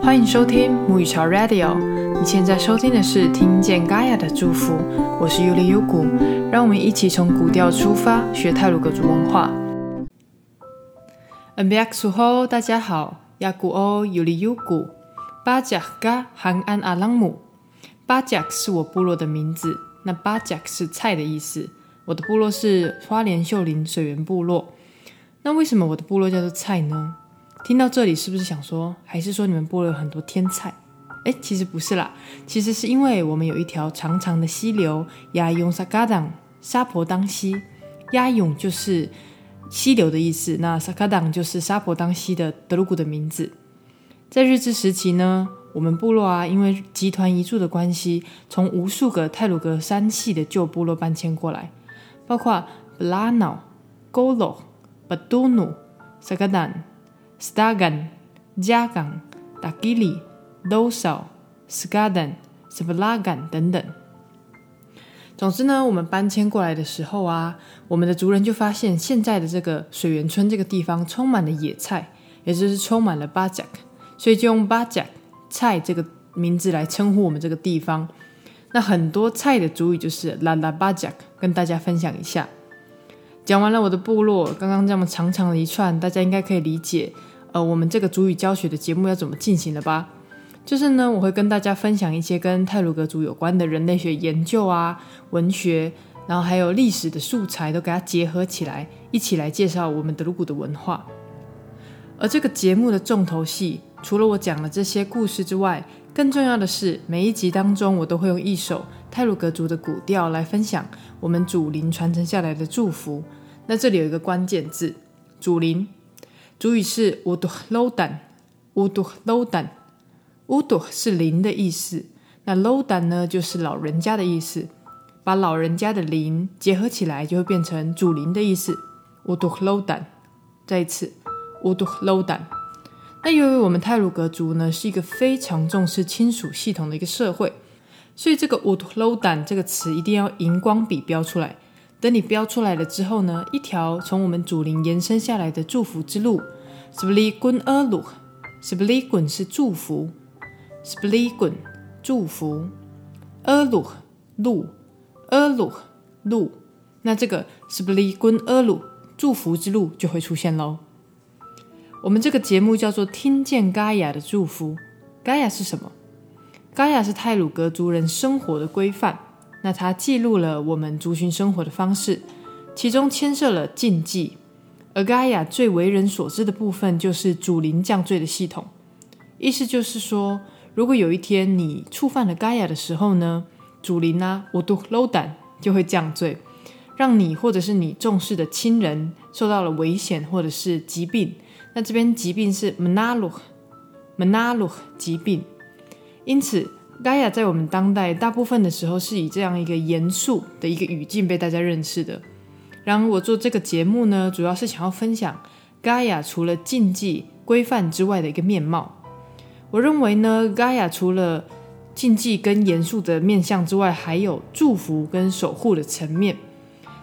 欢迎收听母语潮 Radio。你现在收听的是听见 Gaia 的祝福，我是尤里尤古。让我们一起从古调出发，学泰鲁格族文化。恩比亚苏吼，大家好，亚古欧尤里尤古，巴贾嘎韩安阿朗姆。巴贾是我部落的名字，那巴贾是菜的意思。我的部落是花莲秀林水源部落。那为什么我的部落叫做菜呢？听到这里，是不是想说，还是说你们部落有很多天菜？哎，其实不是啦，其实是因为我们有一条长长的溪流——亚永萨嘎当沙婆当溪。亚永就是溪流的意思，那萨嘎当就是沙婆当溪的德鲁古的名字。在日治时期呢，我们部落啊，因为集团移住的关系，从无数个泰鲁格山系的旧部落搬迁过来，包括布拉瑙、沟洛、巴杜努、萨嘎当。Stagan、加冈、达吉里、多少、斯卡丹、斯布拉干等等。总之呢，我们搬迁过来的时候啊，我们的族人就发现现在的这个水源村这个地方充满了野菜，也就是充满了巴贾，所以就用巴贾菜这个名字来称呼我们这个地方。那很多菜的主语就是拉拉巴贾，跟大家分享一下。讲完了我的部落，刚刚这么长长的一串，大家应该可以理解。呃，我们这个主语教学的节目要怎么进行了吧？就是呢，我会跟大家分享一些跟泰鲁格族有关的人类学研究啊、文学，然后还有历史的素材，都给它结合起来，一起来介绍我们德鲁古的文化。而这个节目的重头戏，除了我讲了这些故事之外，更重要的是，每一集当中，我都会用一首泰鲁格族的古调来分享我们祖灵传承下来的祝福。那这里有一个关键字：祖灵。主语是乌杜罗丹，乌杜罗丹，乌杜是灵的意思。那罗丹呢，就是老人家的意思。把老人家的灵结合起来，就会变成主灵的意思。乌杜罗丹，再一次乌杜罗丹。那由于我们泰鲁格族呢，是一个非常重视亲属系统的一个社会，所以这个乌杜罗丹这个词一定要荧光笔标出来。等你标出来了之后呢，一条从我们祖灵延伸下来的祝福之路 s p l i g u n a l u s p l i g u n 是祝福 s p l i g u n 祝福 a l u 路 a l u 路，那这个 s p l i g u n a l u 祝福之路就会出现喽。我们这个节目叫做听见嘎雅的祝福，嘎雅是什么？嘎雅是泰鲁格族人生活的规范。那它记录了我们族群生活的方式，其中牵涉了禁忌。而盖亚最为人所知的部分就是主灵降罪的系统，意思就是说，如果有一天你触犯了盖亚的时候呢，主灵啊，我都 low 胆就会降罪，让你或者是你重视的亲人受到了危险或者是疾病。那这边疾病是 manalu，manalu 疾病，因此。盖亚在我们当代大部分的时候是以这样一个严肃的一个语境被大家认识的。然后我做这个节目呢，主要是想要分享盖亚除了禁忌规范之外的一个面貌。我认为呢，盖亚除了禁忌跟严肃的面相之外，还有祝福跟守护的层面。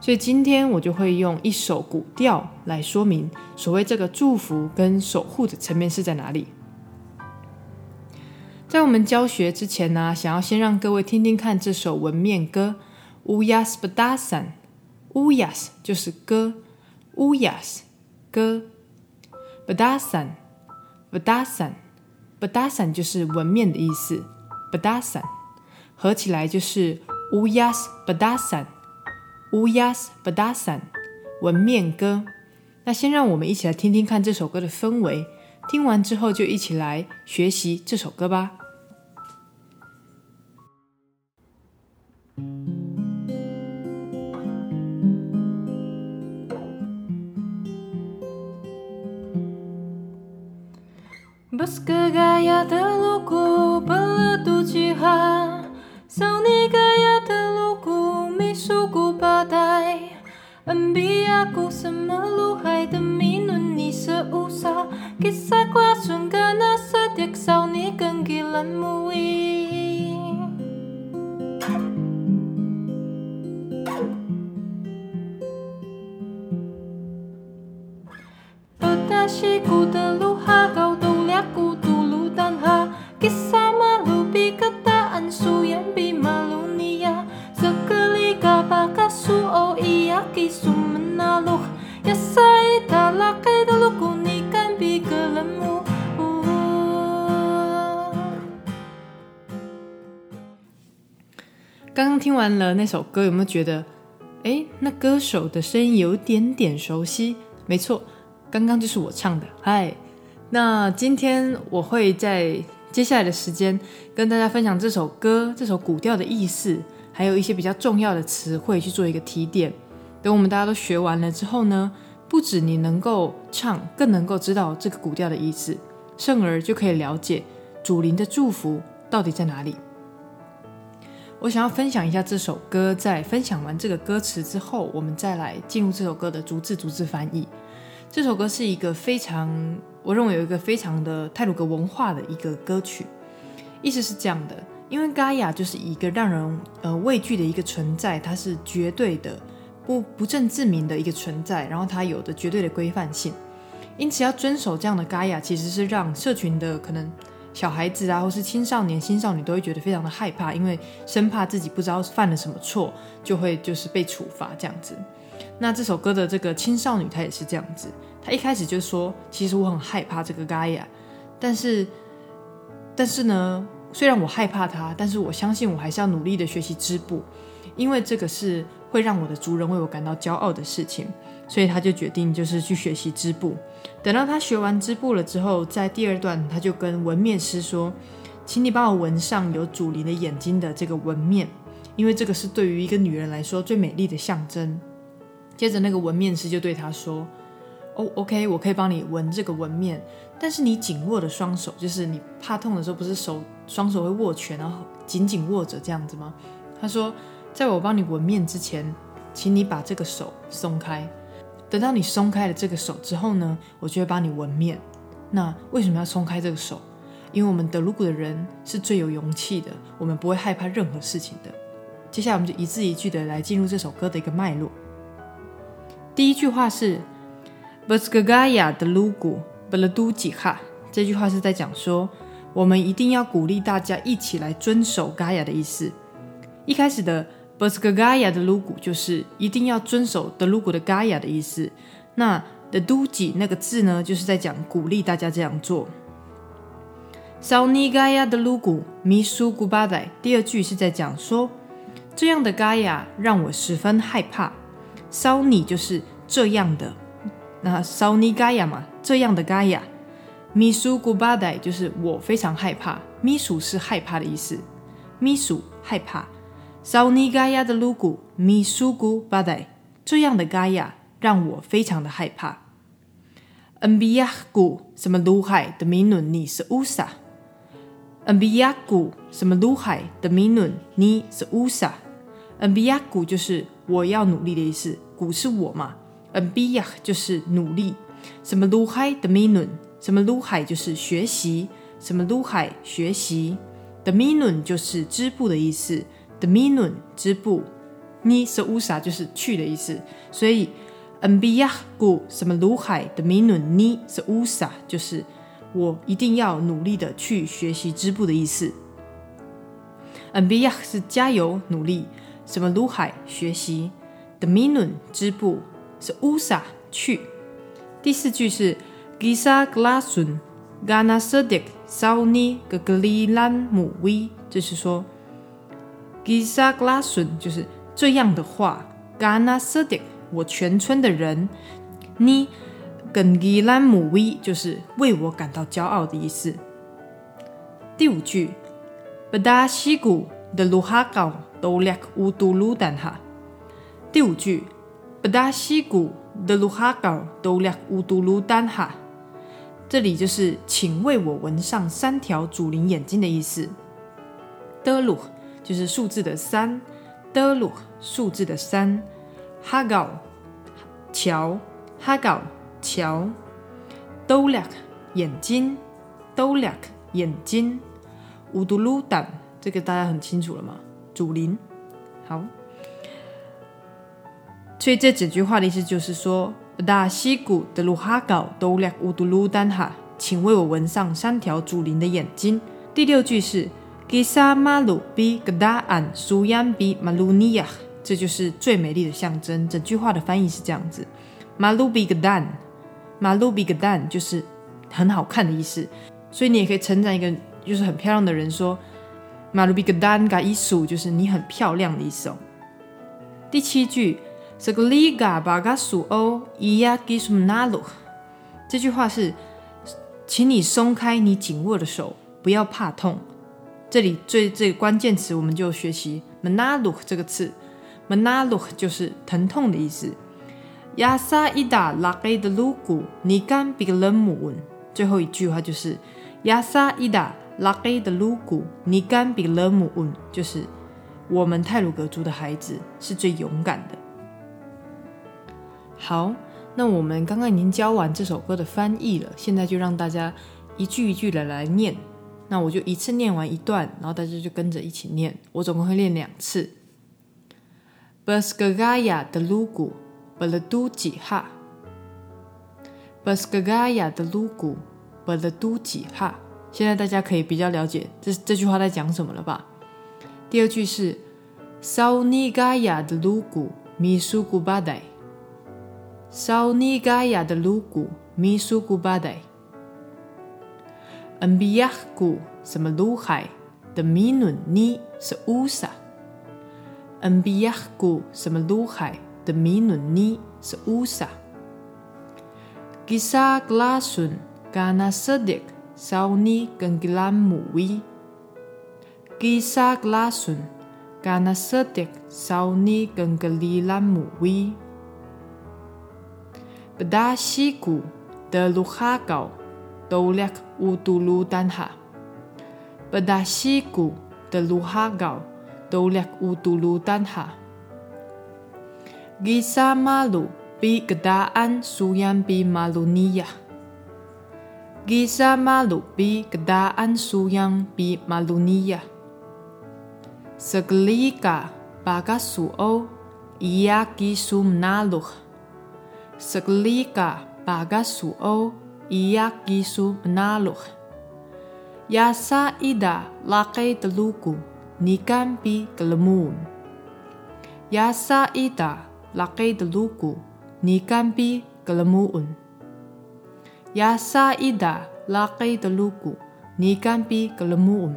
所以今天我就会用一首古调来说明所谓这个祝福跟守护的层面是在哪里。在我们教学之前呢，想要先让各位听听看这首文面歌。乌亚斯不达散，乌亚斯就是歌，乌亚斯歌，不达散，不达散，不达散就是文面的意思。不达散合起来就是乌亚斯不达散，乌亚斯不达散文面歌。那先让我们一起来听听看这首歌的氛围，听完之后就一起来学习这首歌吧。Bus gaya teluku peletu jiha Sauni gaya teluku misuku badai Embiaku semalu hai demi nuni seusah Kisah kuasun gana setiak sauni genggilan mui Pedasiku teluha 那首歌，有没有觉得，哎，那歌手的声音有点点熟悉？没错，刚刚就是我唱的。嗨，那今天我会在接下来的时间跟大家分享这首歌、这首古调的意思，还有一些比较重要的词汇去做一个提点。等我们大家都学完了之后呢，不止你能够唱，更能够知道这个古调的意思，圣儿就可以了解主灵的祝福到底在哪里。我想要分享一下这首歌，在分享完这个歌词之后，我们再来进入这首歌的逐字逐字翻译。这首歌是一个非常，我认为有一个非常的泰鲁格文化的一个歌曲。意思是这样的，因为嘎雅就是一个让人呃畏惧的一个存在，它是绝对的不不正自明的一个存在，然后它有着绝对的规范性，因此要遵守这样的嘎雅，其实是让社群的可能。小孩子啊，或是青少年、青少年都会觉得非常的害怕，因为生怕自己不知道犯了什么错，就会就是被处罚这样子。那这首歌的这个青少女她也是这样子，她一开始就说：“其实我很害怕这个 Gaia，但是但是呢，虽然我害怕他，但是我相信我还是要努力的学习织布，因为这个是会让我的族人为我感到骄傲的事情。”所以他就决定就是去学习织布。等到他学完织布了之后，在第二段他就跟纹面师说：“请你帮我纹上有主灵的眼睛的这个纹面，因为这个是对于一个女人来说最美丽的象征。”接着那个纹面师就对他说：“哦，OK，我可以帮你纹这个纹面，但是你紧握的双手，就是你怕痛的时候，不是手双手会握拳，然后紧紧握着这样子吗？”他说：“在我帮你纹面之前，请你把这个手松开。”等到你松开了这个手之后呢，我就会帮你纹面。那为什么要松开这个手？因为我们德鲁古的人是最有勇气的，我们不会害怕任何事情的。接下来我们就一字一句的来进入这首歌的一个脉络。第一句话是 “Bersgaya 的 logo beladu 几哈”，这句话是在讲说我们一定要鼓励大家一起来遵守 Gaia 的意思。一开始的。Boskagaya 的 logo 就是一定要遵守的 logo 的 Gaia 的意思。那的 duji 那个字呢，就是在讲鼓励大家这样做。Sauni Gaia 的 logo misu gubadai 第二句是在讲说这样的 Gaia 让我十分害怕。Sauni 就是这样的，那 Sauni Gaia 嘛，这样的 Gaia。misu gubadai 就是我非常害怕。misu 是害怕的意思，misu 害怕。少尼盖亚的鲁古米苏古巴代，这样的盖亚让我非常的害怕。恩比亚古什么卢海的米伦尼是乌萨？恩比亚古什么卢海的米伦尼是乌萨？恩比亚古就是我要努力的意思，古是我嘛？恩比亚就是努力。什么卢海的米伦？什么卢海就是学习？什么卢海学习的米伦就是织布的意思。的 minun 织布，你是乌萨就是去的意思，所以 n b i a 古什么卢海的 minun 你是乌萨就是我一定要努力的去学习织布的意思。n b i a 是加油努力，什么卢海学习的 minun 织布是乌萨去。第四句是 gisa glasun gana sedik sauni geglilan muwi，就是说。Gisa glasun 就是这样的话，Gana sedik 我全村的人，你跟 Gilan muwi 就是为我感到骄傲的意思。第五句，Bada sigu de luhakau dolak uduludan ha。第五句，Bada sigu de luhakau dolak uduludan ha。这里就是请为我纹上三条主灵眼睛的意思。的鲁。就是数字的三，doluk，数字的三，hagol，桥，hagol，桥，dolak，眼睛，dolak，眼睛，uduludan，这个大家很清楚了吗？祖林，好。所以这整句话的意思就是说：我大溪谷的路，hagol，dolak，uduludan 哈，请为我纹上三条祖灵的眼睛。第六句是。Gisa malu bi gedaan suyan bi malunia，这就是最美丽的象征。整句话的翻译是这样子：malu bi gedan，malu bi gedan 就是很好看的意思。所以你也可以称赞一个就是很漂亮的人说马鲁比格丹嘎伊苏就是你很漂亮的意思哦。第七句，segaliga baga su o iya gisum nalu，这句话是，请你松开你紧握的手，不要怕痛。这里最最关键词，我们就学习 menalu 这个词，menalu 就是疼痛的意思。yasa ida lage de lugu nigan biglemun，最后一句话就是 yasa ida lage de lugu nigan biglemun，就是我们泰鲁格族的孩子是最勇敢的。好，那我们刚刚已经教完这首歌的翻译了，现在就让大家一句一句的来念。那我就一次念完一段，然后大家就跟着一起念。我总共会练两次。Bergaya de lugu berdu jiha。Bergaya de lugu berdu jiha。现在大家可以比较了解这这句话在讲什么了吧？第二句是 Saunigaya de lugu misugu badai。Saunigaya de lugu misugu badai。Ambiahku semeluhai de minun ni seusa. Ambiahku semeluhai de minun ni seusa. Kisah glasun karena sedik sauni genggilan muwi. Kisah glasun karena sedik sauni genggilan muwi. Bedasiku deluhakau dolek udulu danha. Bedasiku deluhagau dolek udulu danha. Gisa malu bi gedaan suyan bi malunia. Gisa malu bi gedaan suyan bi malunia. Segelika bagasuo ia gisum naluh. Segelika bagasuo ia gisu menaluh. Yasa ida lakai teluku nikan pi kelemun. Yasa ida lakai teluku nikan pi kelemun. Yasa ida lakai teluku nikan pi kelemun.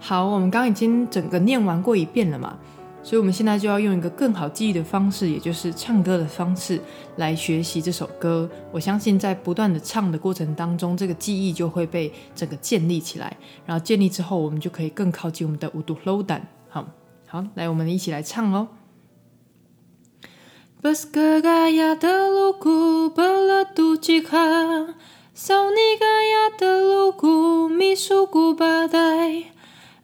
好，我们刚刚已经整个念完过一遍了嘛， 所以我们现在就要用一个更好记忆的方式，也就是唱歌的方式来学习这首歌。我相信在不断的唱的过程当中，这个记忆就会被整个建立起来。然后建立之后，我们就可以更靠近我们的五度 low 胆。好，好，来，我们一起来唱哦。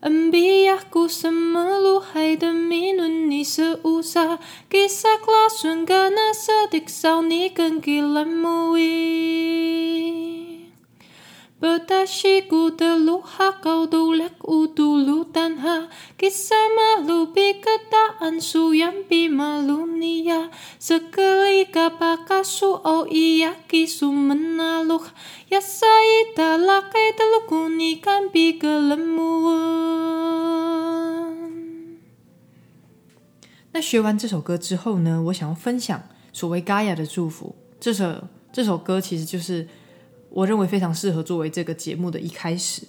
Bergaya de lugu berledu jika Saunigaya de lugu misugu badai Ambiahku semeluhai demi nuni seusah Kisah klasun gana sedik sauni genggilan mui Bedasiku deluha kau dulek udulu tanha Kisah malu bi ketaan suyam bi malunia Sekali kapakasu o iya kisu menaluh Ya saida lakai telukuni kan bi kelemuan 那学完这首歌之后呢，我想要分享所谓 Gaia 的祝福。这首这首歌其实就是我认为非常适合作为这个节目的一开始。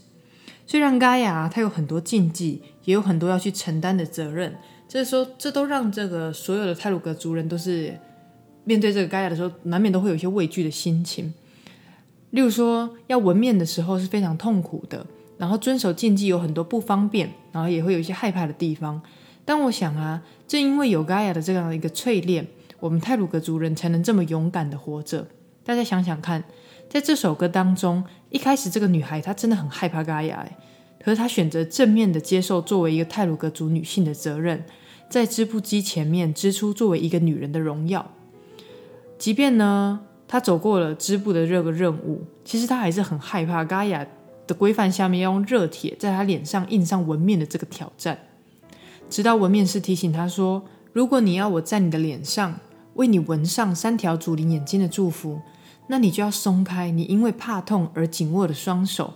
虽然 Gaia 它有很多禁忌，也有很多要去承担的责任，这说这都让这个所有的泰鲁格族人都是面对这个 Gaia 的时候，难免都会有一些畏惧的心情。例如说，要纹面的时候是非常痛苦的，然后遵守禁忌有很多不方便，然后也会有一些害怕的地方。但我想啊，正因为有 Gaia 的这样一个淬炼，我们泰鲁格族人才能这么勇敢的活着。大家想想看。在这首歌当中，一开始这个女孩她真的很害怕嘎雅，可是她选择正面的接受作为一个泰鲁格族女性的责任，在织布机前面织出作为一个女人的荣耀。即便呢，她走过了织布的这个任务，其实她还是很害怕嘎雅的规范下面要用热铁在她脸上印上纹面的这个挑战。直到纹面师提醒她说：“如果你要我在你的脸上为你纹上三条竹林眼睛的祝福。”那你就要松开你因为怕痛而紧握的双手。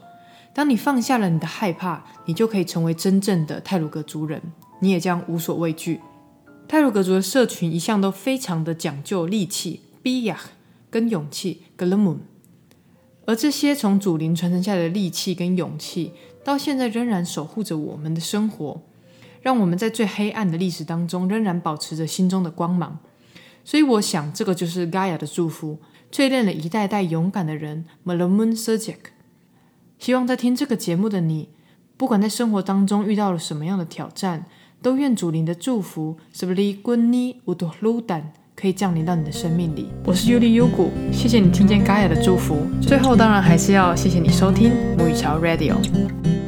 当你放下了你的害怕，你就可以成为真正的泰鲁格族人，你也将无所畏惧。泰鲁格族的社群一向都非常的讲究力气，比亚跟勇气，格勒姆。而这些从祖灵传承下来的力气跟勇气，到现在仍然守护着我们的生活，让我们在最黑暗的历史当中，仍然保持着心中的光芒。所以，我想这个就是 Gaia 的祝福，淬炼了一代代勇敢的人。Malamun Sejak，希望在听这个节目的你，不管在生活当中遇到了什么样的挑战，都愿主灵的祝福 s e b l i Gunni Udludan 可以降临到你的生命里。我是 Yuli Yugu，谢谢你听见 Gaia 的祝福。最后，当然还是要谢谢你收听母语桥 Radio。